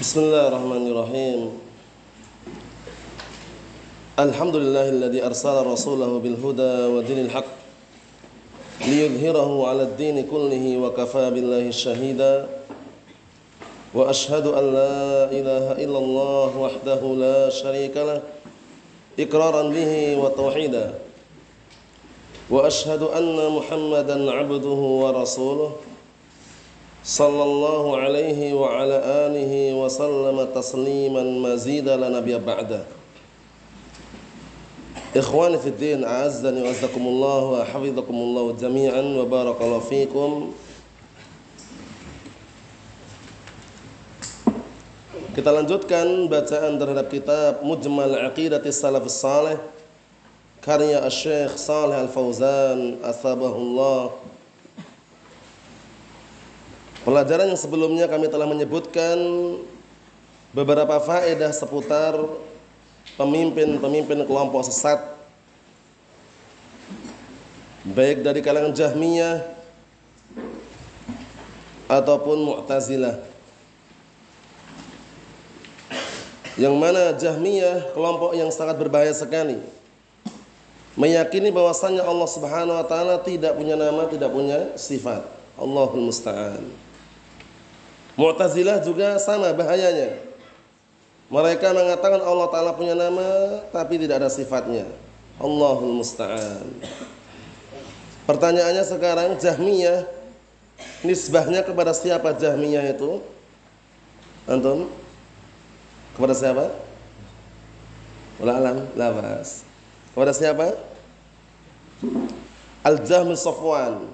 بسم الله الرحمن الرحيم الحمد لله الذي أرسل رسوله بالهدى ودين الحق ليظهره على الدين كله وكفى بالله الشهيدا وأشهد أن لا إله إلا الله وحده لا شريك له إقرارا به وتوحيدا وأشهد أن محمدا عبده ورسوله صلى الله عليه وعلى آله وسلم تسليما مزيدا لا نبي بعده. إخواني في الدين أعزني وأعزكم الله وحفظكم الله جميعا وبارك الله فيكم. Kita lanjutkan bacaan terhadap kitab Mujmal Aqidati Salafus Salih karya Syekh Salih Al-Fauzan Asbahullah Pelajaran yang sebelumnya kami telah menyebutkan beberapa faedah seputar pemimpin-pemimpin kelompok sesat baik dari kalangan Jahmiyah ataupun Mu'tazilah. Yang mana Jahmiyah kelompok yang sangat berbahaya sekali. Meyakini bahwasannya Allah Subhanahu wa taala tidak punya nama, tidak punya sifat. Allahul musta'an. Mu'tazilah juga sama bahayanya. Mereka mengatakan Allah Ta'ala punya nama tapi tidak ada sifatnya. Allahul Musta'an. Pertanyaannya sekarang Jahmiyah nisbahnya kepada siapa Jahmiyah itu? Antum? Kepada siapa? Wala alam, labas. Kepada siapa? Al-Jahmi Safwan.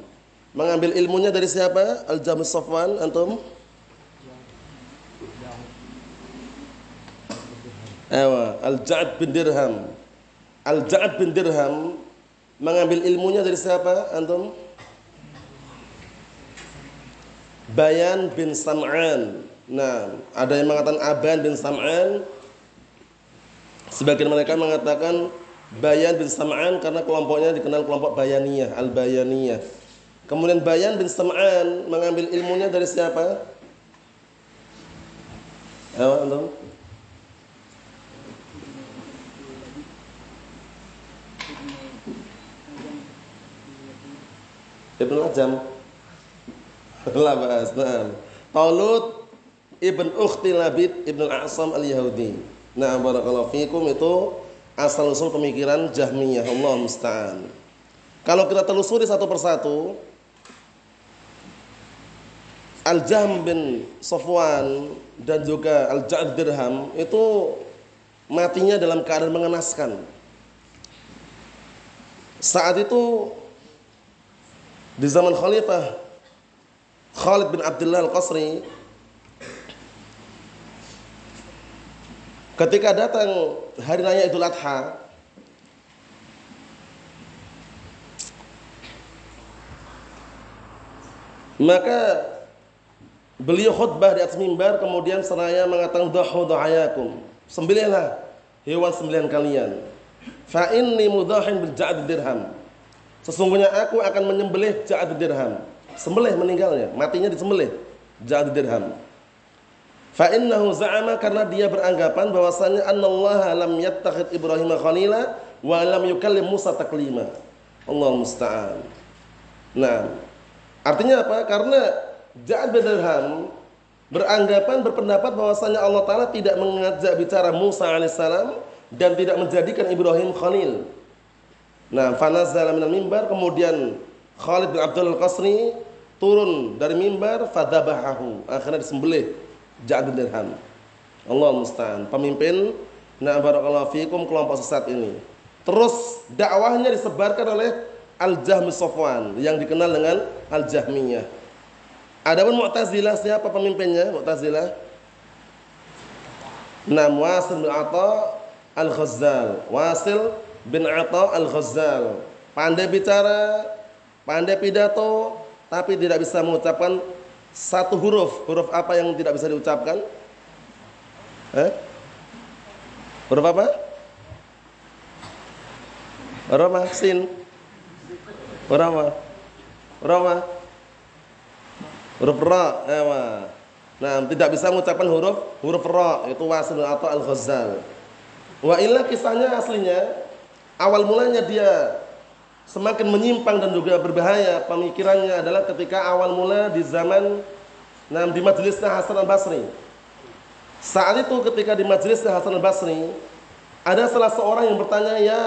Mengambil ilmunya dari siapa? Al-Jahmi Safwan, antum? Al-Ja'ad bin Dirham. Al-Ja'ad bin Dirham mengambil ilmunya dari siapa? Antum? Bayan bin Sam'an. Nah, ada yang mengatakan Aban bin Sam'an. Sebagian mereka mengatakan Bayan bin Sam'an karena kelompoknya dikenal kelompok Bayaniyah, Al-Bayaniyah. Kemudian Bayan bin Sam'an mengambil ilmunya dari siapa? Ewa, antum? Ibn Ajam La bahas. Talut Ibn Ukhti Labid Ibn Al-A'sam Al-Yahudi Nah barakallahu fikum itu Asal usul pemikiran Jahmiyah Allah musta'an Kalau kita telusuri satu persatu Al-Jahm bin Sofwan dan juga Al-Ja'ad Dirham itu matinya dalam keadaan mengenaskan. Saat itu di zaman Khalifah Khalid bin Abdullah Al-Qasri ketika datang hari raya Idul Adha maka beliau khutbah di atas mimbar kemudian seraya mengatakan dhahu dhahayakum sembelihlah hewan sembelihan kalian. Fa inni mudahin bil dirham Sesungguhnya aku akan menyembelih Ja'ad dirham. Sembelih meninggalnya, matinya disembelih Ja'ad dirham. Fa innahu za'ama karena dia beranggapan bahwasanya annallaha lam yattakhid Ibrahim khalila wa lam yukallim Musa taklima. Allah musta'an. Nah, artinya apa? Karena Ja'ad bin Dirham beranggapan berpendapat bahwasanya Allah taala tidak mengajak bicara Musa alaihissalam dan tidak menjadikan Ibrahim khalil. Nah, fanazala minal mimbar kemudian Khalid bin Abdul Qasri turun dari mimbar fadabahahu. Akhirnya disembelih Ja'ad bin Dirham. Allah musta'an. Pemimpin nah barakallahu fikum kelompok sesat ini. Terus dakwahnya disebarkan oleh Al-Jahmi Sofwan yang dikenal dengan Al-Jahmiyah. Adapun Mu'tazilah siapa pemimpinnya? Mu'tazilah. Nam Wasil bin Atha Al-Ghazzal. Wasil bin Atha Al-Ghazzal. Pandai bicara, pandai pidato, tapi tidak bisa mengucapkan satu huruf. Huruf apa yang tidak bisa diucapkan? Eh? Huruf apa? Huruf apa? Sin. Huruf apa? Huruf apa? Huruf ra. Ewa. Nah, tidak bisa mengucapkan huruf huruf ra itu wasil atau al-ghazzal. Wa illa kisahnya aslinya awal mulanya dia semakin menyimpang dan juga berbahaya pemikirannya adalah ketika awal mula di zaman nah, di majelisnya Hasan al-Basri. Saat itu ketika di majelisnya Hasan al-Basri ada salah seorang yang bertanya, "Ya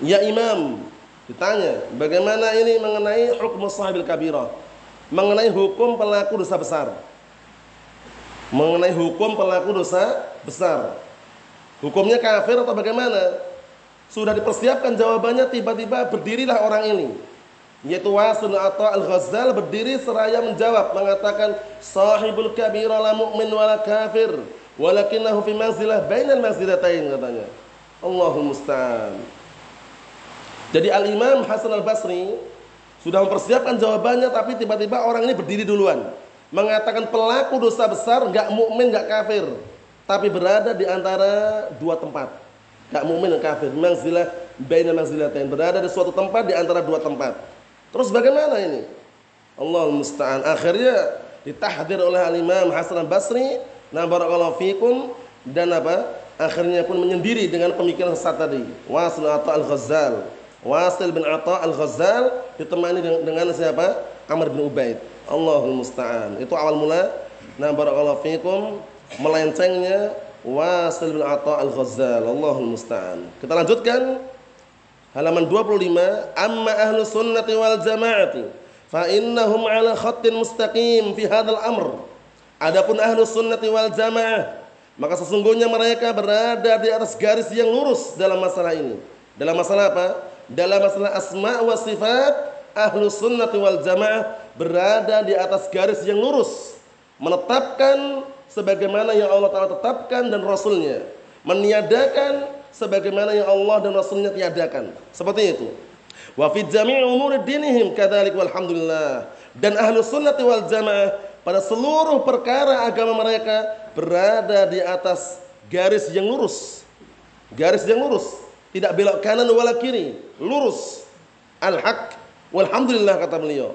ya Imam, ditanya, bagaimana ini mengenai hukum sahibil kabirah?" Mengenai hukum pelaku dosa besar. Mengenai hukum pelaku dosa besar. Hukumnya kafir atau bagaimana? Sudah dipersiapkan jawabannya tiba-tiba berdirilah orang ini. Yaitu Wasun atau Al-Ghazal berdiri seraya menjawab mengatakan sahibul kabira la mu'min wala kafir. Walakinahu fi manzilah bainal manzilatain katanya. Allahul musta'an. Jadi Al-Imam Hasan Al-Basri sudah mempersiapkan jawabannya tapi tiba-tiba orang ini berdiri duluan. Mengatakan pelaku dosa besar enggak mukmin enggak kafir. Tapi berada di antara dua tempat Gak mukmin dan kafir. Manzilah baina manzilatain. Berada di suatu tempat di antara dua tempat. Terus bagaimana ini? Allah musta'an. Akhirnya ditahdir oleh al-Imam Hasan al-Basri. Nah barakallahu fikum. Dan apa? Akhirnya pun menyendiri dengan pemikiran sesat tadi. Wasil atau al-Ghazal. Wasil bin Atta al-Ghazal ditemani dengan siapa? Amr bin Ubaid. Allahul musta'an. Itu awal mula. Nah barakallahu fikum melencengnya Wasil bin Atha al-Ghazzal. Allahul musta'an. Kita lanjutkan halaman 25. Amma ahlu sunnati wal jama'ati fa innahum ala khattin mustaqim fi hadzal amr. Adapun ahlu sunnati wal jamaah maka sesungguhnya mereka berada di atas garis yang lurus dalam masalah ini. Dalam masalah apa? Dalam masalah asma wa sifat ahlu sunnati wal jamaah berada di atas garis yang lurus menetapkan sebagaimana yang Allah Ta'ala tetapkan dan Rasulnya. Meniadakan sebagaimana yang Allah dan Rasulnya tiadakan. Seperti itu. Wa fi jami'i umuri dinihim kadzalik walhamdulillah. Dan ahlu sunnati wal jamaah pada seluruh perkara agama mereka berada di atas garis yang lurus. Garis yang lurus. Tidak belok kanan wala kiri. Lurus. Al-haq. Walhamdulillah kata beliau.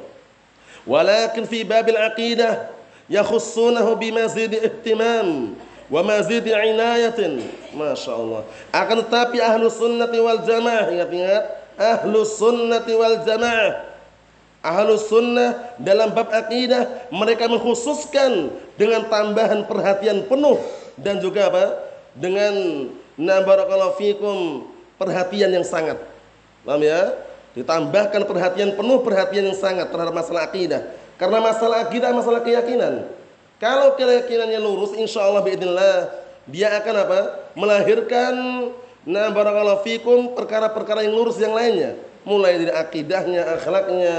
Walakin fi babil aqidah yakhussunahu bimazidi ihtimam wa mazidi inayatin. Masya Allah. Akan tetapi ahlu sunnati wal jamaah ingat-ingat ahlu sunnati wal jamaah. Ahlu sunnah dalam bab akidah mereka mengkhususkan dengan tambahan perhatian penuh dan juga apa? Dengan nabarakallahu fikum perhatian yang sangat. Paham ya? Ditambahkan perhatian penuh perhatian yang sangat terhadap masalah akidah karena masalah akidah masalah keyakinan. Kalau keyakinannya lurus, insya Allah biidnillah dia akan apa? Melahirkan nah barakallahu fikum perkara-perkara yang lurus yang lainnya. Mulai dari akidahnya, akhlaknya,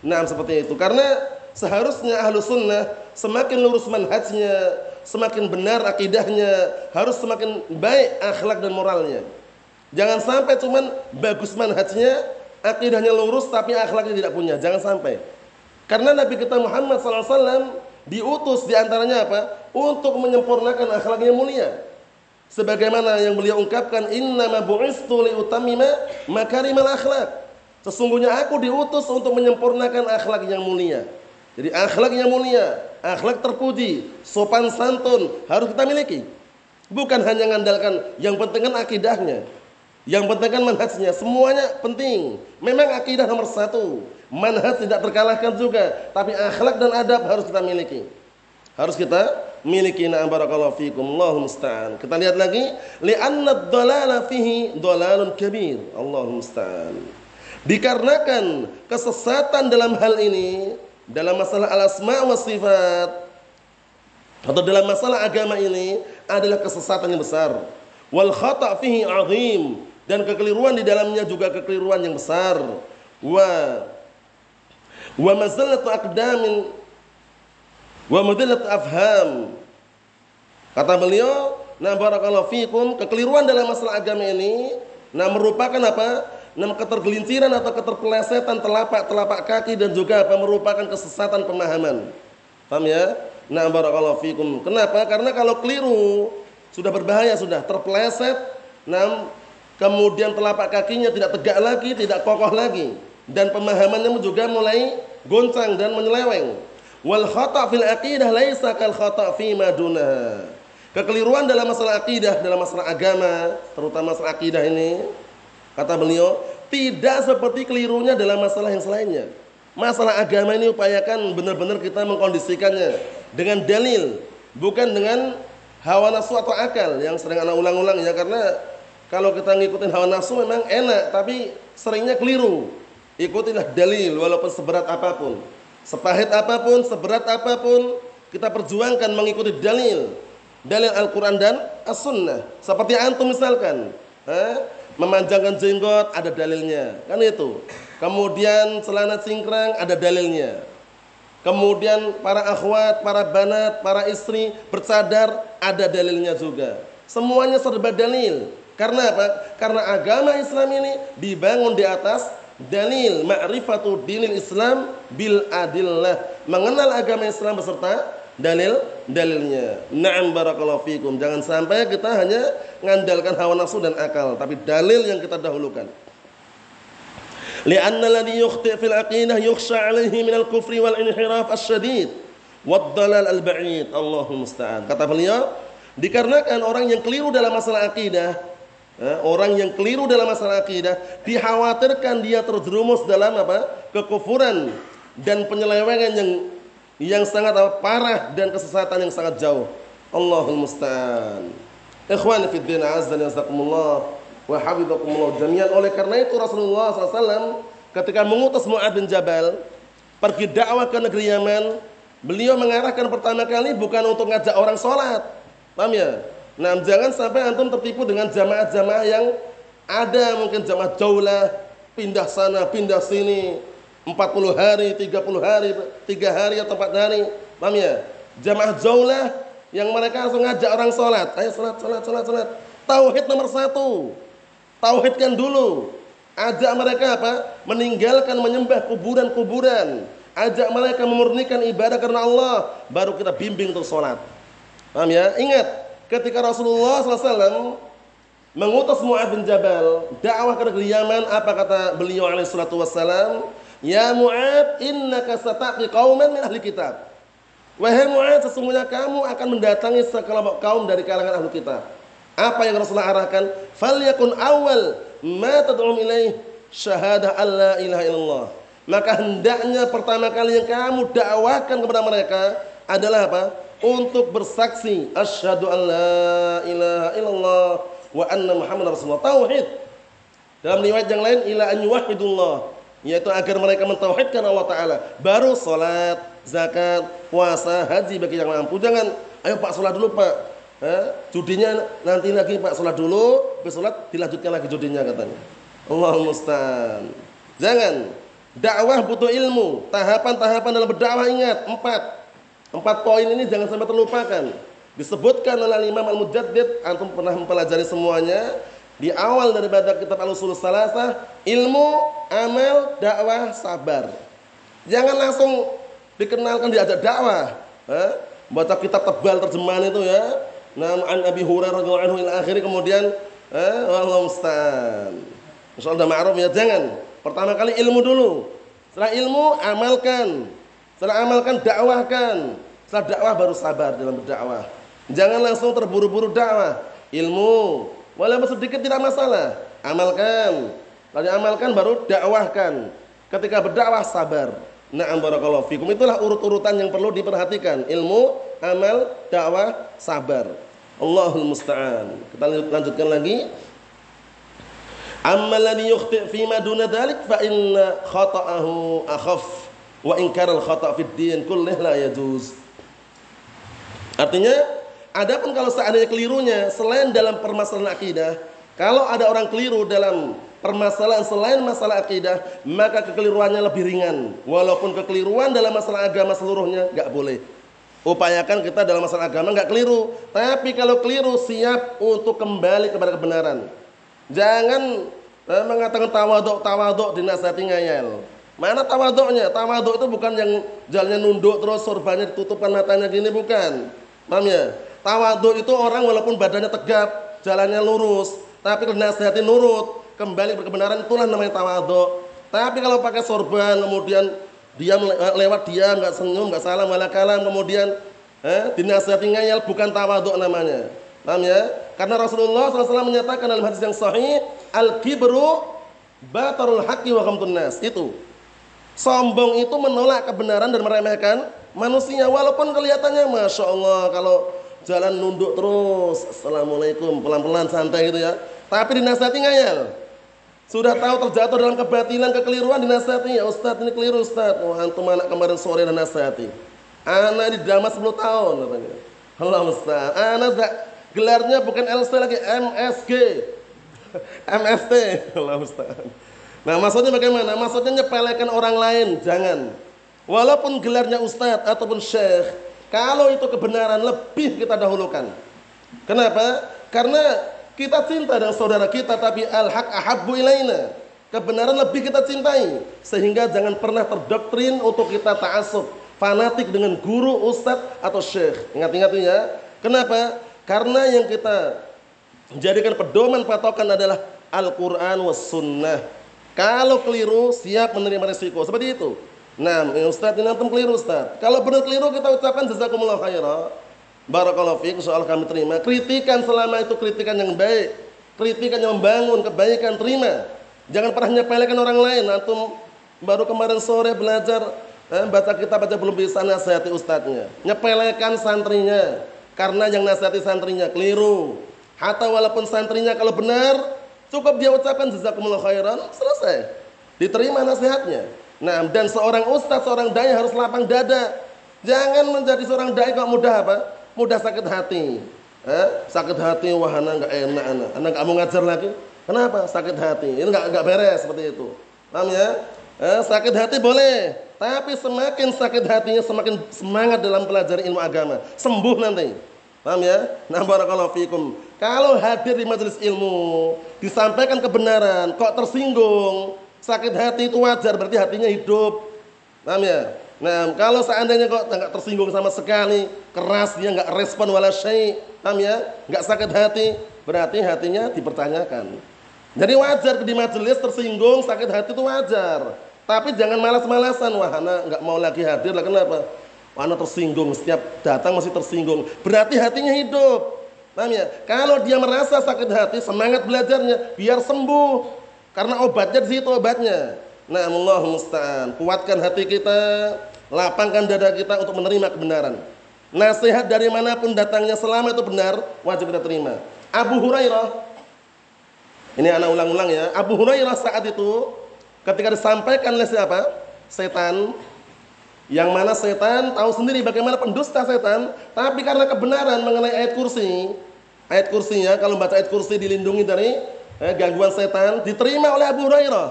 nah seperti itu. Karena seharusnya ahlu sunnah semakin lurus manhajnya, semakin benar akidahnya, harus semakin baik akhlak dan moralnya. Jangan sampai cuman bagus manhajnya, akidahnya lurus tapi akhlaknya tidak punya. Jangan sampai. Karena Nabi kita Muhammad SAW diutus di antaranya apa? Untuk menyempurnakan akhlaknya mulia. Sebagaimana yang beliau ungkapkan, Inna ma bu'istu liutamima makarimal akhlak. Sesungguhnya aku diutus untuk menyempurnakan akhlak yang mulia. Jadi akhlak yang mulia, akhlak terpuji, sopan santun harus kita miliki. Bukan hanya mengandalkan yang penting kan akidahnya. Yang penting kan manhajnya, semuanya penting. Memang akidah nomor satu. Manhaj tidak terkalahkan juga, tapi akhlak dan adab harus kita miliki. Harus kita miliki na'am barakallahu fikum. Allahu musta'an. Kita lihat lagi, li'anna ad-dhalala fihi dhalalun kabir. Allahu musta'an. Dikarenakan kesesatan dalam hal ini, dalam masalah al-asma wa sifat atau dalam masalah agama ini adalah kesesatan yang besar. Wal khata' fihi 'azim dan kekeliruan di dalamnya juga kekeliruan yang besar. Wa wa mazallatu aqdamin wa mudillatu afham. Kata beliau, "Nah barakallahu fikum, kekeliruan dalam masalah agama ini nah merupakan apa? Nah ketergelinciran atau keterpelesetan telapak-telapak kaki dan juga apa merupakan kesesatan pemahaman." Paham ya? Nah barakallahu fikum. Kenapa? Karena kalau keliru sudah berbahaya sudah terpeleset, nah kemudian telapak kakinya tidak tegak lagi, tidak kokoh lagi dan pemahamannya juga mulai goncang dan menyeleweng. Wal khata' fil aqidah laisa kal khata' fi. Kekeliruan dalam masalah akidah, dalam masalah agama, terutama masalah akidah ini, kata beliau, tidak seperti kelirunya dalam masalah yang selainnya. Masalah agama ini upayakan benar-benar kita mengkondisikannya dengan dalil, bukan dengan hawa nafsu atau akal yang sering anak ulang-ulang ya karena kalau kita ngikutin hawa nafsu memang enak, tapi seringnya keliru. Ikutilah dalil walaupun seberat apa pun. Sepahit apa pun, seberat apa pun, kita perjuangkan mengikuti dalil. Dalil Al-Quran dan As-Sunnah. Seperti antum misalkan. Eh, memanjangkan jenggot ada dalilnya. Kan itu. Kemudian celana cingkrang ada dalilnya. Kemudian para akhwat, para banat, para istri bercadar ada dalilnya juga. Semuanya serba dalil. Karena apa? Karena agama Islam ini dibangun di atas dalil ma'rifatu dinil Islam bil adillah. Mengenal agama Islam beserta dalil dalilnya. Na'am barakallahu fikum. Jangan sampai kita hanya mengandalkan hawa nafsu dan akal, tapi dalil yang kita dahulukan. Lianna alladhi yukhti' fil aqidah yukhsha 'alaihi min al-kufri wal inhiraf asy-syadid wad dalal al-ba'id. Allahu musta'an. Kata beliau, dikarenakan orang yang keliru dalam masalah akidah orang yang keliru dalam masalah akidah dikhawatirkan dia terjerumus dalam apa? kekufuran dan penyelewengan yang yang sangat apa? parah dan kesesatan yang sangat jauh. Allahul musta'an. Ikhwan fi din azza wa jazakumullah wa hafizakumullah jami'an. Oleh karena itu Rasulullah SAW ketika mengutus Mu'ad bin Jabal pergi dakwah ke negeri Yaman, beliau mengarahkan pertama kali bukan untuk ngajak orang sholat. Paham ya? Nah, jangan sampai antum tertipu dengan jamaah-jamaah yang ada mungkin jamaah jaulah, pindah sana, pindah sini, 40 hari, 30 hari, 3 hari atau 4 hari. Paham ya? Jamaah jaulah yang mereka langsung ngajak orang sholat. Ayo sholat, sholat, sholat, sholat. Tauhid nomor satu. Tauhidkan dulu. Ajak mereka apa? Meninggalkan menyembah kuburan-kuburan. Ajak mereka memurnikan ibadah karena Allah. Baru kita bimbing untuk sholat. Paham ya? Ingat, ketika Rasulullah SAW mengutus Mu'ad bin Jabal dakwah ke negeri Yaman apa kata beliau alaihi salatu wassalam? Ya Mu'ad innaka sataqi qauman min ahli kitab. Wahai Mu'ad sesungguhnya kamu akan mendatangi sekelompok kaum dari kalangan ahli kitab. Apa yang Rasulullah arahkan? Falyakun awal ma tad'um ilaih syahadah alla ilaha illallah. Maka hendaknya pertama kali yang kamu dakwahkan kepada mereka adalah apa untuk bersaksi asyhadu an la ilaha illallah wa anna muhammad rasulullah. Tauhid. Dalam riwayat yang lain ila an yuwahhidullah yaitu agar mereka mentauhidkan Allah taala. Baru salat zakat puasa haji bagi yang mampu. Jangan ayo Pak salat dulu Pak. Eh, judinya nanti lagi Pak salat dulu bersolat dilanjutkan lagi judinya katanya. Allah musta'an. Jangan. Dakwah butuh ilmu. Tahapan-tahapan dalam berdakwah ingat. Empat Empat poin ini jangan sampai terlupakan. Disebutkan oleh Imam Al-Mujaddid, antum pernah mempelajari semuanya. Di awal daripada kitab Al-Usul Salasah, ilmu, amal, dakwah, sabar. Jangan langsung dikenalkan diajak dakwah. Eh? Baca kitab tebal terjemahan itu ya. Nama an Abi Hurairah radhiyallahu anhu ila akhiri kemudian eh wallahu musta'an. Insyaallah ma'ruf ya jangan. Pertama kali ilmu dulu. Setelah ilmu amalkan. Setelah amalkan dakwahkan. Setelah dakwah baru sabar dalam berdakwah. Jangan langsung terburu-buru dakwah. Ilmu walaupun sedikit tidak masalah. Amalkan. Lalu amalkan baru dakwahkan. Ketika berdakwah sabar. Na'am barakallahu fikum. Itulah urut-urutan yang perlu diperhatikan. Ilmu, amal, dakwah, sabar. Allahul musta'an. Kita lanjutkan lagi. Amma alladhi yukhti' fi ma duna dhalik fa inna khata'ahu akhaf wa ingkaral khata' fid din kullih la yajuz. Artinya, adapun kalau seandainya kelirunya selain dalam permasalahan akidah, Kalau ada orang keliru dalam permasalahan selain masalah akidah, maka kekeliruannya lebih ringan. Walaupun kekeliruan dalam masalah agama seluruhnya nggak boleh. Upayakan kita dalam masalah agama nggak keliru, tapi kalau keliru siap untuk kembali kepada kebenaran. Jangan eh, mengatakan tawaduk tawaduk dinasihati ngayal. Mana tawaduknya? Tawaduk itu bukan yang jalannya nunduk terus sorbannya ditutupkan matanya gini bukan. Paham ya? Tawaduk itu orang walaupun badannya tegap, jalannya lurus, tapi dinasihati nurut, kembali berkebenaran itulah namanya tawaduk. Tapi kalau pakai sorban kemudian dia eh, lewat dia nggak senyum, nggak salam, malah kalam, kemudian eh, dinasihati ngayal bukan tawaduk namanya. Paham ya? Karena Rasulullah SAW menyatakan dalam hadis yang sahih, al-kibru batarul haqqi wa ghamtun nas. Itu. Sombong itu menolak kebenaran dan meremehkan manusia walaupun kelihatannya Masya Allah kalau jalan nunduk terus Assalamualaikum pelan-pelan santai gitu ya tapi dinasihati ngayal sudah tahu terjatuh dalam kebatilan, kekeliruan dinasihati. Ya Ustaz ini keliru Ustaz. Oh, antum anak kemarin sore dan nasihati. Anak di drama 10 tahun katanya. Allah Ustaz. Anak gelarnya bukan LC lagi, MSG. MST. Allah Ustaz. Nah maksudnya bagaimana? Maksudnya nyepelekan orang lain. Jangan. Walaupun gelarnya Ustaz ataupun Syekh. Kalau itu kebenaran lebih kita dahulukan. Kenapa? Karena kita cinta dengan saudara kita tapi al-haq ahabbu ilaina. Kebenaran lebih kita cintai sehingga jangan pernah terdoktrin untuk kita ta'assub, fanatik dengan guru, ustadz atau syekh. Ingat-ingat ya. Kenapa? Karena yang kita jadikan pedoman patokan adalah Al-Qur'an was sunnah. Kalau keliru siap menerima resiko. Seperti itu. Nah, Ustaz ini antum keliru Ustaz. Kalau benar keliru kita ucapkan jazakumullah khairan. Barakallahu fiik soal kami terima. Kritikan selama itu kritikan yang baik. Kritikan yang membangun kebaikan terima. Jangan pernah nyepelekan orang lain. Antum baru kemarin sore belajar eh, baca kitab aja belum bisa nasihati ustadznya. Nyepelekan santrinya. Karena yang nasihati santrinya keliru. Hatta walaupun santrinya kalau benar cukup dia ucapkan jazakumullah khairan selesai. Diterima nasihatnya. Nah, dan seorang ustadz, seorang dai harus lapang dada. Jangan menjadi seorang dai kok mudah apa? mudah sakit hati. Eh, sakit hati wahana nggak enak anak. Anak kamu ngajar lagi. Kenapa? Sakit hati. Ini nggak nggak beres seperti itu. Paham ya? Eh, sakit hati boleh, tapi semakin sakit hatinya semakin semangat dalam pelajari ilmu agama. Sembuh nanti. Paham ya? Nah, barakallahu fikum. Kalau hadir di majelis ilmu, disampaikan kebenaran, kok tersinggung, sakit hati itu wajar, berarti hatinya hidup. Paham ya? Nah, kalau seandainya kok nggak tersinggung sama sekali, keras dia nggak respon wala syai, paham ya? Nggak sakit hati, berarti hatinya dipertanyakan. Jadi wajar di majelis tersinggung, sakit hati itu wajar. Tapi jangan malas-malasan, wah anak nggak mau lagi hadir lah kenapa? Wah, anak tersinggung, setiap datang masih tersinggung. Berarti hatinya hidup. Paham ya? Kalau dia merasa sakit hati, semangat belajarnya biar sembuh. Karena obatnya di situ obatnya. Nah, Allah musta'an. Kuatkan hati kita, lapangkan dada kita untuk menerima kebenaran. Nasihat dari mana pun datangnya selama itu benar, wajib kita terima. Abu Hurairah, ini anak ulang-ulang ya. Abu Hurairah saat itu ketika disampaikan oleh siapa? Setan. Yang mana setan tahu sendiri bagaimana pendusta setan, tapi karena kebenaran mengenai ayat kursi, ayat kursinya kalau baca ayat kursi dilindungi dari eh, gangguan setan, diterima oleh Abu Hurairah.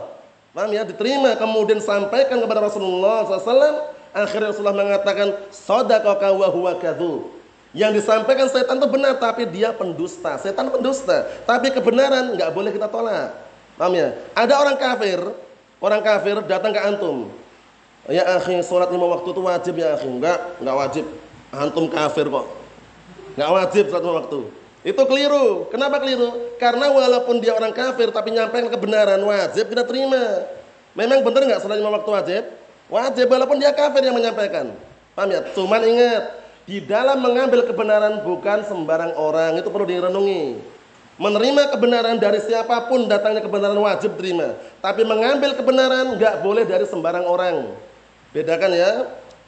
Paham ya? Diterima kemudian sampaikan kepada Rasulullah SAW Akhirnya Rasulullah mengatakan sadaqaka wa huwa kadzub. Yang disampaikan setan itu benar tapi dia pendusta. Setan pendusta, tapi kebenaran nggak boleh kita tolak. Paham ya? Ada orang kafir, orang kafir datang ke antum. Ya akhi, salat lima waktu itu wajib ya akhi. Enggak, enggak wajib. Antum kafir kok. Enggak wajib salat lima waktu. Itu keliru. Kenapa keliru? Karena walaupun dia orang kafir tapi nyampaikan kebenaran wajib kita terima. Memang benar nggak salat lima waktu wajib? Wajib walaupun dia kafir yang menyampaikan. Paham ya? Cuman ingat, di dalam mengambil kebenaran bukan sembarang orang, itu perlu direnungi. Menerima kebenaran dari siapa pun datangnya kebenaran wajib terima. Tapi mengambil kebenaran nggak boleh dari sembarang orang. Bedakan ya.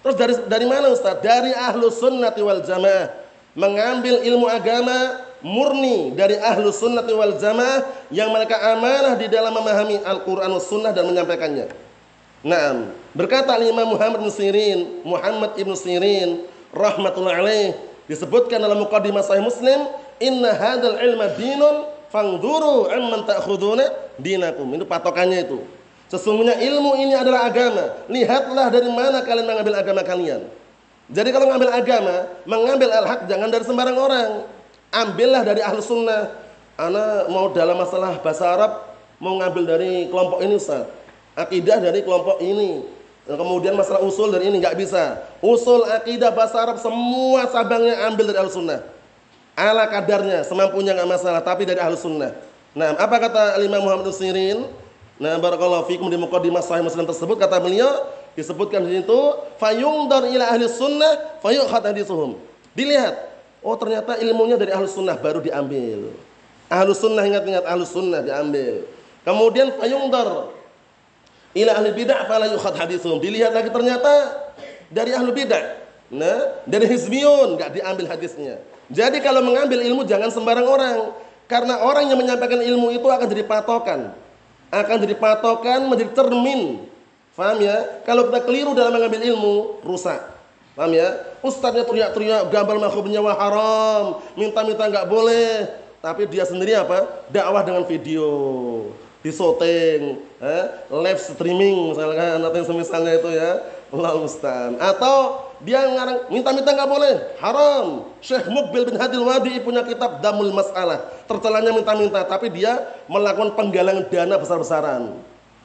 Terus dari dari mana Ustaz? Dari ahlu sunnati wal jamaah. Mengambil ilmu agama murni dari ahlu sunnati wal jamaah yang mereka amanah di dalam memahami Al-Quran sunnah dan menyampaikannya. Naam. Berkata Imam Muhammad bin Sirin, Muhammad ibn Sirin rahmatullah alaih disebutkan dalam muqaddimah Sahih Muslim, "Inna hadzal ilma dinun fangduru amman ta'khuduna dinakum. Itu patokannya itu. Sesungguhnya ilmu ini adalah agama. Lihatlah dari mana kalian mengambil agama kalian. Jadi kalau mengambil agama, mengambil al-haq jangan dari sembarang orang. Ambillah dari ahlu sunnah. Ana mau dalam masalah bahasa Arab, mau ngambil dari kelompok ini Ustaz. Akidah dari kelompok ini. Kemudian masalah usul dari ini nggak bisa. Usul akidah bahasa Arab semua sabangnya ambil dari ahlu sunnah ala kadarnya semampunya nggak masalah tapi dari ahlu sunnah nah apa kata Imam Muhammad Sirin nah barakallahu fikum di muqaddimah sahih muslim tersebut kata beliau disebutkan di situ fayungdar ila ahli sunnah fayukhad hadithuhum. Dilihat oh ternyata ilmunya dari ahlu sunnah baru diambil. Ahlu sunnah ingat-ingat ahlu sunnah diambil. Kemudian fayungdar ila ahli bid'ah fala yukhad hadithuhum. Dilihat lagi ternyata dari ahlu bid'ah nah dari hizbiyun nggak diambil hadisnya. Jadi kalau mengambil ilmu jangan sembarang orang. Karena orang yang menyampaikan ilmu itu akan jadi patokan. Akan jadi patokan, menjadi cermin. Faham ya? Kalau kita keliru dalam mengambil ilmu, rusak. Paham ya? Ustadznya teriak-teriak, gambar makhluknya wah haram. Minta-minta nggak boleh. Tapi dia sendiri apa? Dakwah dengan video. Disoting. Eh? Live streaming misalkan. Atau yang semisalnya itu ya. Allah Ustaz. Atau dia ngarang minta-minta nggak boleh, haram. Syekh Mukbil bin Hadil Wadi punya kitab Damul Masalah. Tercelanya minta-minta, tapi dia melakukan penggalangan dana besar-besaran.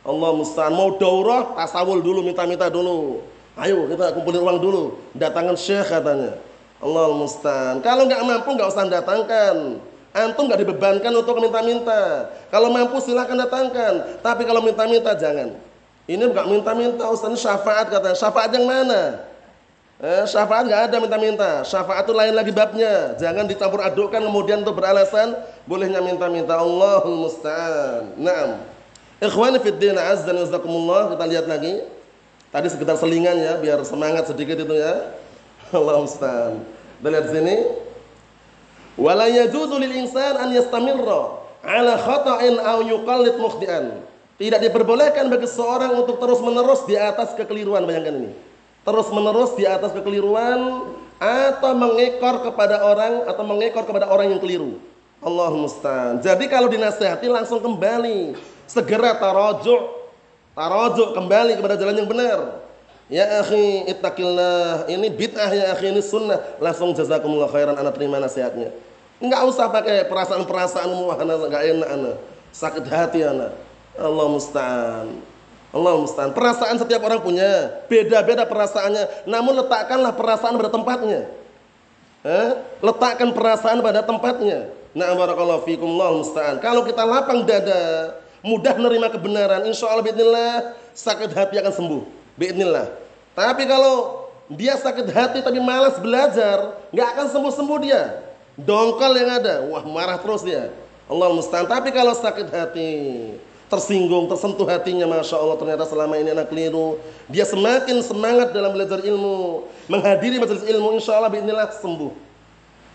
Allah musta'an mau daurah tasawul dulu minta-minta dulu. Ayo kita kumpulin uang dulu. Datangan syekh katanya. Allah musta'an. Kalau nggak mampu nggak usah datangkan. Antum nggak dibebankan untuk minta-minta. Kalau mampu silahkan datangkan. Tapi kalau minta-minta jangan. Ini nggak minta-minta Ustaz syafaat katanya. Syafaat yang mana? Eh, syafaat nggak ada minta-minta. Syafaat itu lain lagi babnya. Jangan dicampur adukkan kemudian untuk beralasan bolehnya minta-minta. Allahul musta'an. Naam. Ikhwani fid din azza wa jazakumullah. Kita lihat lagi. Tadi sekitar selingan ya biar semangat sedikit itu ya. Allah musta'an. Kita lihat sini. Wala yajuzu lil insan an yastamirra ala khata'in aw yuqallid mukhti'an. Tidak diperbolehkan bagi seorang untuk terus-menerus di atas kekeliruan. Bayangkan ini terus menerus di atas kekeliruan atau mengekor kepada orang atau mengekor kepada orang yang keliru. Allah musta'an. Jadi kalau dinasehati langsung kembali, segera tarojuk, tarojuk kembali kepada jalan yang benar. Ya akhi, ittaqillah. Ini bid'ah ya akhi, ini sunnah. Langsung jazakumullah khairan anak terima nasihatnya. Enggak usah pakai perasaan-perasaan wah enggak enak anak. Sakit hati anak. Allah musta'an. Allah musta'an. Perasaan setiap orang punya, beda-beda perasaannya. Namun letakkanlah perasaan pada tempatnya. Eh? Letakkan perasaan pada tempatnya. Nah, barakallahu fikum Allah musta'an. Kalau kita lapang dada, mudah menerima kebenaran, insya Allah bismillah sakit hati akan sembuh. Bismillah. Tapi kalau dia sakit hati tapi malas belajar, nggak akan sembuh-sembuh dia. Dongkol yang ada, wah marah terus dia. Allah musta'an. Tapi kalau sakit hati, tersinggung, tersentuh hatinya, masya Allah ternyata selama ini anak keliru. Dia semakin semangat dalam belajar ilmu, menghadiri majelis ilmu, insya Allah inilah sembuh.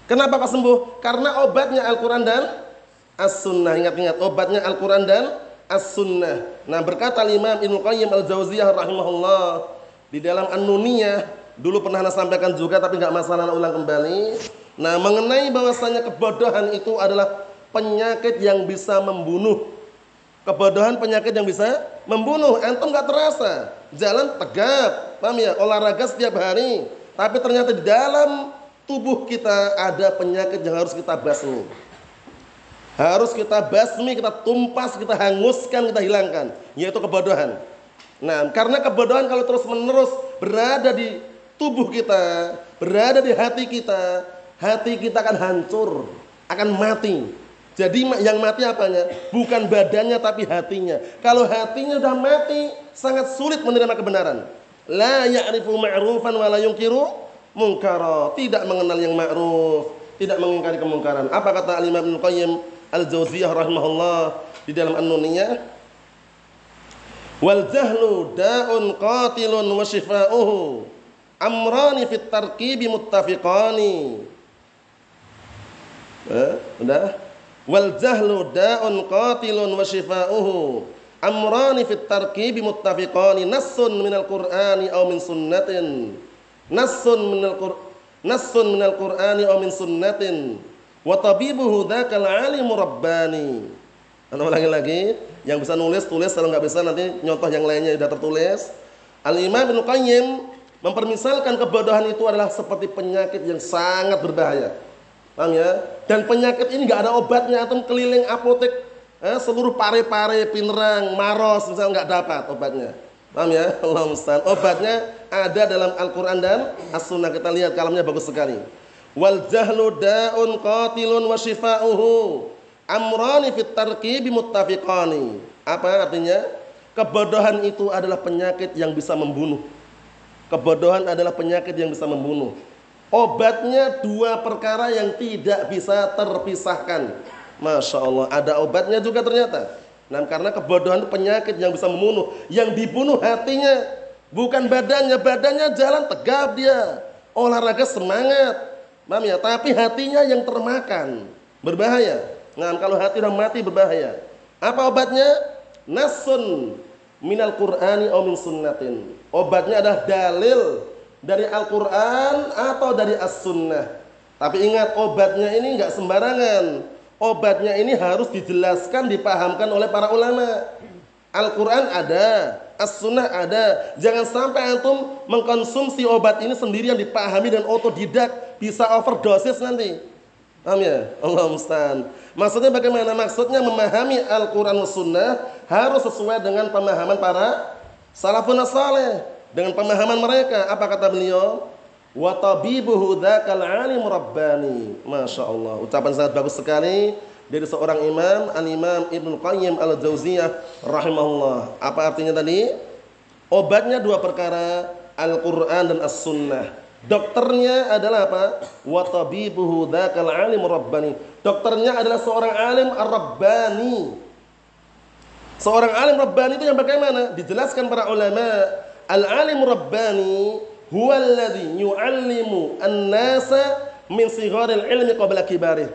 Kenapa kok sembuh? Karena obatnya Al-Quran dan As-Sunnah. Ingat-ingat, obatnya Al-Quran dan As-Sunnah. Nah berkata Imam Ibnu Qayyim Al-Jauziyah rahimahullah di dalam An-Nuniyah dulu pernah saya sampaikan juga tapi nggak masalah ulang kembali. Nah mengenai bahwasanya kebodohan itu adalah penyakit yang bisa membunuh Kebodohan penyakit yang bisa membunuh. Antum nggak terasa. Jalan tegap, paham ya? Olahraga setiap hari. Tapi ternyata di dalam tubuh kita ada penyakit yang harus kita basmi. Harus kita basmi, kita tumpas, kita hanguskan, kita hilangkan. Yaitu kebodohan. Nah, karena kebodohan kalau terus menerus berada di tubuh kita, berada di hati kita, hati kita akan hancur, akan mati. Jadi yang mati apanya? Bukan badannya tapi hatinya. Kalau hatinya sudah mati, sangat sulit menerima kebenaran. La ya'rifu ma'rufan wa la yunkiru munkara. Tidak mengenal yang ma'ruf, tidak mengingkari kemungkaran. Apa kata Al-Imam Ibnu Qayyim Al-Jauziyah rahimahullah di dalam An-Nuniyah? Wal jahlu da'un qatilun wa shifa'uhu amrani fit tarkibi muttafiqani. Eh, udah? Wal jahlu da'un qatilun wa shifa'uhu amrani fit tarkibi muttafiqani nassun minal qur'ani aw min sunnatin nassun minal qur'ani nassun minal qur'ani aw min sunnatin Wa tabibuhu dzakal alimu rabbani. Anda ulangi lagi, yang bisa nulis tulis kalau nggak bisa nanti nyontoh yang lainnya sudah tertulis. Al-Imam Ibnu Qayyim mempermisalkan kebodohan itu adalah seperti penyakit yang sangat berbahaya. Paham ya? Dan penyakit ini nggak ada obatnya, atau keliling apotek eh, seluruh pare-pare, pinerang, maros misalnya nggak dapat obatnya. Paham ya? Allah. Obatnya ada dalam Al-Quran dan As-Sunnah. Kita lihat kalamnya bagus sekali. Wal jahlu da'un qatilun wa shifa'uhu amrani fit tarkibi muttafiqani. Apa artinya? Kebodohan itu adalah penyakit yang bisa membunuh. Kebodohan adalah penyakit yang bisa membunuh. Obatnya dua perkara yang tidak bisa terpisahkan. Masya Allah, ada obatnya juga ternyata. Nah, karena kebodohan itu penyakit yang bisa membunuh. Yang dibunuh hatinya, bukan badannya. Badannya jalan tegap dia. Olahraga semangat. Paham ya? Tapi hatinya yang termakan. Berbahaya. Nah, kalau hati sudah mati berbahaya. Apa obatnya? Nasun minal Qur'ani aw min sunnatin. Obatnya adalah dalil dari Al-Qur'an atau dari As-Sunnah. Tapi ingat obatnya ini enggak sembarangan. Obatnya ini harus dijelaskan, dipahamkan oleh para ulama. Al-Quran ada, As-Sunnah ada. Jangan sampai antum mengkonsumsi obat ini sendiri yang dipahami dan otodidak bisa overdosis nanti. Paham ya? Allah musta'an. Maksudnya bagaimana? Maksudnya memahami Al-Quran dan Sunnah harus sesuai dengan pemahaman para salafun saleh. Dengan pemahaman mereka. Apa kata beliau? Wa tabibuhu dzakal alim rabbani. Masya Allah. Ucapan sangat bagus sekali dari seorang imam, Al-Imam Ibnu Qayyim Al-Jauziyah rahimahullah. Apa artinya tadi? Obatnya dua perkara, Al-Qur'an dan As-Sunnah. Dokternya adalah apa? Wa tabibuhu dzakal alim rabbani. Dokternya adalah seorang alim ar-rabbani. Seorang alim rabbani itu yang bagaimana? Dijelaskan para ulama, al-alim rabbani huwa alladhi yu'allimu an-nasa min sigharil ilmi qabla kibarih.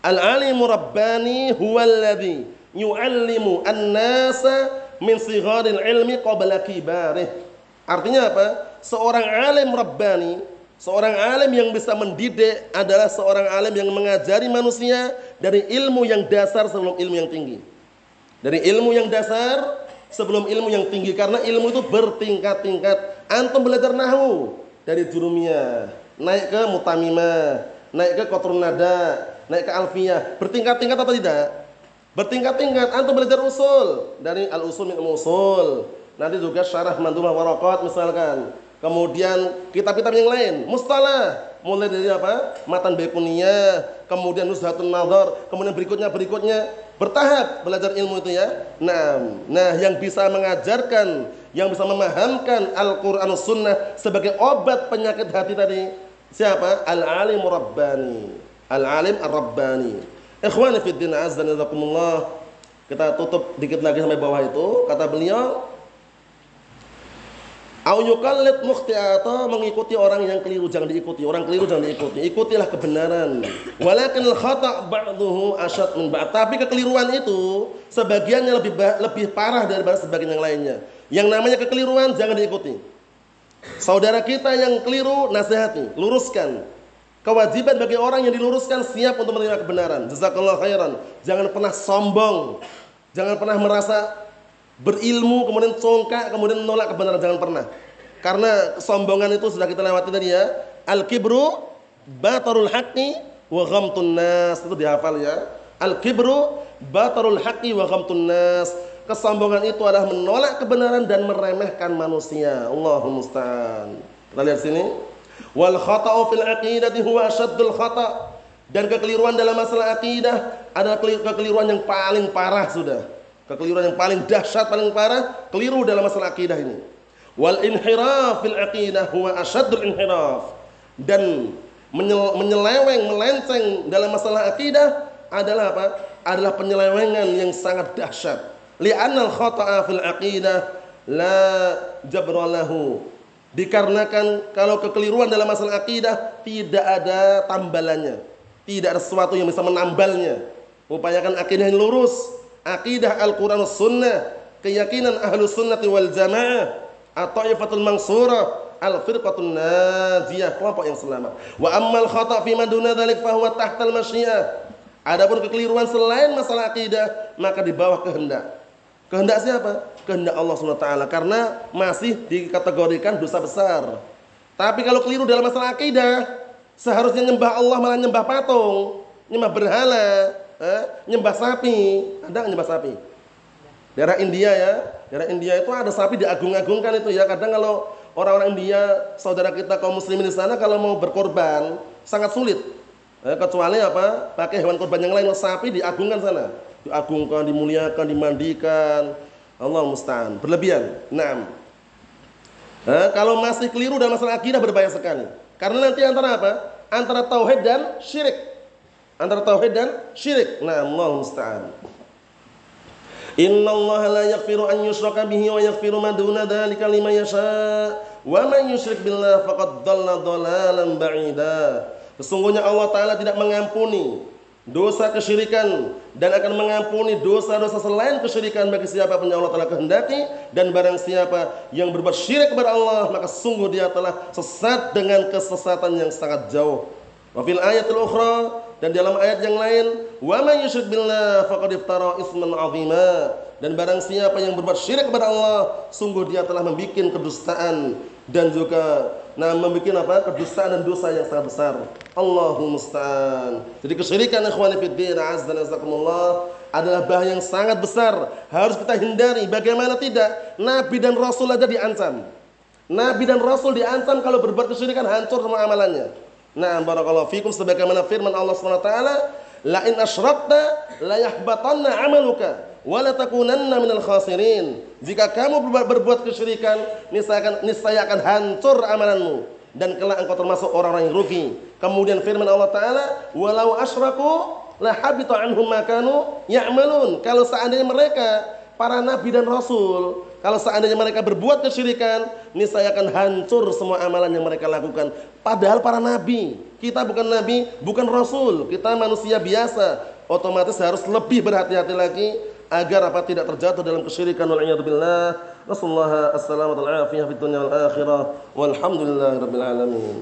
Al-alim rabbani huwa alladhi yu'allimu an-nasa min sigharil ilmi qabla kibarih. Artinya apa? seorang alim rabbani, seorang alim yang bisa mendidik adalah seorang alim yang mengajari manusia dari ilmu yang dasar sebelum ilmu yang tinggi. Dari ilmu yang dasar sebelum ilmu yang tinggi karena ilmu itu bertingkat-tingkat. Antum belajar nahu dari jurumiyah, naik ke mutamimah, naik ke kotrun nada, naik ke alfiyah, bertingkat-tingkat atau tidak? Bertingkat-tingkat. Antum belajar usul dari al-usul min usul. Nanti juga syarah mandumah warokat misalkan kemudian kitab-kitab yang lain, mustalah, mulai dari apa? Matan Bekuniyah, kemudian Nuzhatun Nazar, kemudian berikutnya berikutnya bertahap belajar ilmu itu ya. Nah, nah yang bisa mengajarkan, yang bisa memahamkan Al-Qur'an Sunnah sebagai obat penyakit hati tadi siapa? Al-alim rabbani. Al-alim ar-rabbani. Ikhwani fid din azza Kita tutup dikit lagi sampai bawah itu. Kata beliau, Au yuqallid mukhti'ata mengikuti orang yang keliru jangan diikuti. Orang keliru jangan diikuti. Ikutilah kebenaran. Walakin al-khata' ba'dhuhu asyad min ba'd. Tapi kekeliruan itu sebagiannya lebih lebih parah daripada sebagian yang lainnya. Yang namanya kekeliruan jangan diikuti. Saudara kita yang keliru nasihati, luruskan. Kewajiban bagi orang yang diluruskan siap untuk menerima kebenaran. Jazakallah khairan. Jangan pernah sombong. Jangan pernah merasa berilmu kemudian congkak kemudian menolak kebenaran jangan pernah. Karena kesombongan itu sudah kita lewati tadi ya. Al kibru batarul haqqi wa ghamtun nas. Itu dihafal ya. Al kibru batarul haqqi wa ghamtun nas. Kesombongan itu adalah menolak kebenaran dan meremehkan manusia. Allahumma musta'an. Kita lihat sini. Wal khata'u fil aqidati huwa asyaddul khata' dan kekeliruan dalam masalah akidah adalah kekeliruan yang paling parah sudah Kekeliruan yang paling dahsyat, paling parah, keliru dalam masalah akidah ini. Wal inhiraf fil aqidah huwa asyaddul inhiraf. Dan menyeleweng, melenceng dalam masalah akidah adalah apa? Adalah penyelewengan yang sangat dahsyat. Li'anna al-khata'a fil aqidah la jabralahu. Dikarenakan kalau kekeliruan dalam masalah akidah tidak ada tambalannya. Tidak ada sesuatu yang bisa menambalnya. Upayakan akidah yang lurus, akidah Al-Quran Sunnah, keyakinan ahlu sunnati wal jamaah, atau ifatul mansurah, al-firqatun najiyah, kelompok yang selamat. Wa ammal khata' fi ma duna dzalik fa huwa tahtal masyiah. Adapun kekeliruan selain masalah akidah, maka di bawah kehendak. Kehendak siapa? Kehendak Allah SWT karena masih dikategorikan dosa besar. Tapi kalau keliru dalam masalah akidah, seharusnya nyembah Allah malah nyembah patung, nyembah berhala, eh, nyembah sapi. Ada nyembah sapi? Daerah India ya, daerah India itu ada sapi diagung-agungkan itu ya. Kadang kalau orang-orang India, saudara kita kaum muslimin di sana kalau mau berkorban sangat sulit. Eh, kecuali apa? Pakai hewan korban yang lain, sapi diagungkan sana. Diagungkan, dimuliakan, dimandikan. Allah musta'an. Berlebihan. Naam. Eh, kalau masih keliru dalam masalah akidah berbahaya sekali. Karena nanti antara apa? Antara tauhid dan syirik. Antara tauhid dan syirik. Nah, Allah musta'an. Inna Allah la yaghfiru an yushraka bihi wa yaghfiru ma duna dzalika liman yasha. Wa man yusyrik billah faqad dhalla dhalalan ba'ida. Sesungguhnya Allah taala tidak mengampuni dosa kesyirikan dan akan mengampuni dosa-dosa selain kesyirikan bagi siapa pun yang Allah telah kehendaki dan barang siapa yang berbuat syirik kepada Allah maka sungguh dia telah sesat dengan kesesatan yang sangat jauh. Wa fil ayatil dan dalam ayat yang lain, wa may yusyrik billah faqad iftara isman 'azima. Dan barang siapa yang berbuat syirik kepada Allah, sungguh dia telah membuat kedustaan dan juga nah membuat apa? kedustaan dan dosa yang sangat besar. Allahu musta'an. Jadi kesyirikan ikhwani fid din, azza adalah bahaya yang sangat besar. Harus kita hindari. Bagaimana tidak? Nabi dan Rasul aja diancam. Nabi dan Rasul diancam kalau berbuat kesyirikan hancur semua amalannya. Nah, barakallahu fikum sebagaimana firman Allah Subhanahu wa taala, "La in asyrakta la yahbatanna 'amaluka wa la takunanna minal khasirin." Jika kamu berbuat, kesyirikan, niscaya niscaya akan hancur amalanmu dan kelak engkau termasuk orang-orang yang rugi. Kemudian firman Allah taala, "Walau asyraku la habita anhum ma kanu ya'malun." Kalau seandainya mereka para nabi dan rasul kalau seandainya mereka berbuat kesyirikan, niscaya akan hancur semua amalan yang mereka lakukan. Padahal para nabi, kita bukan nabi, bukan rasul, kita manusia biasa. Otomatis harus lebih berhati-hati lagi agar apa tidak terjatuh dalam kesyirikan wal billah. Rasulullah assalamu alaihi wa sallam fi dunya wal akhirah. Walhamdulillahirabbil alamin.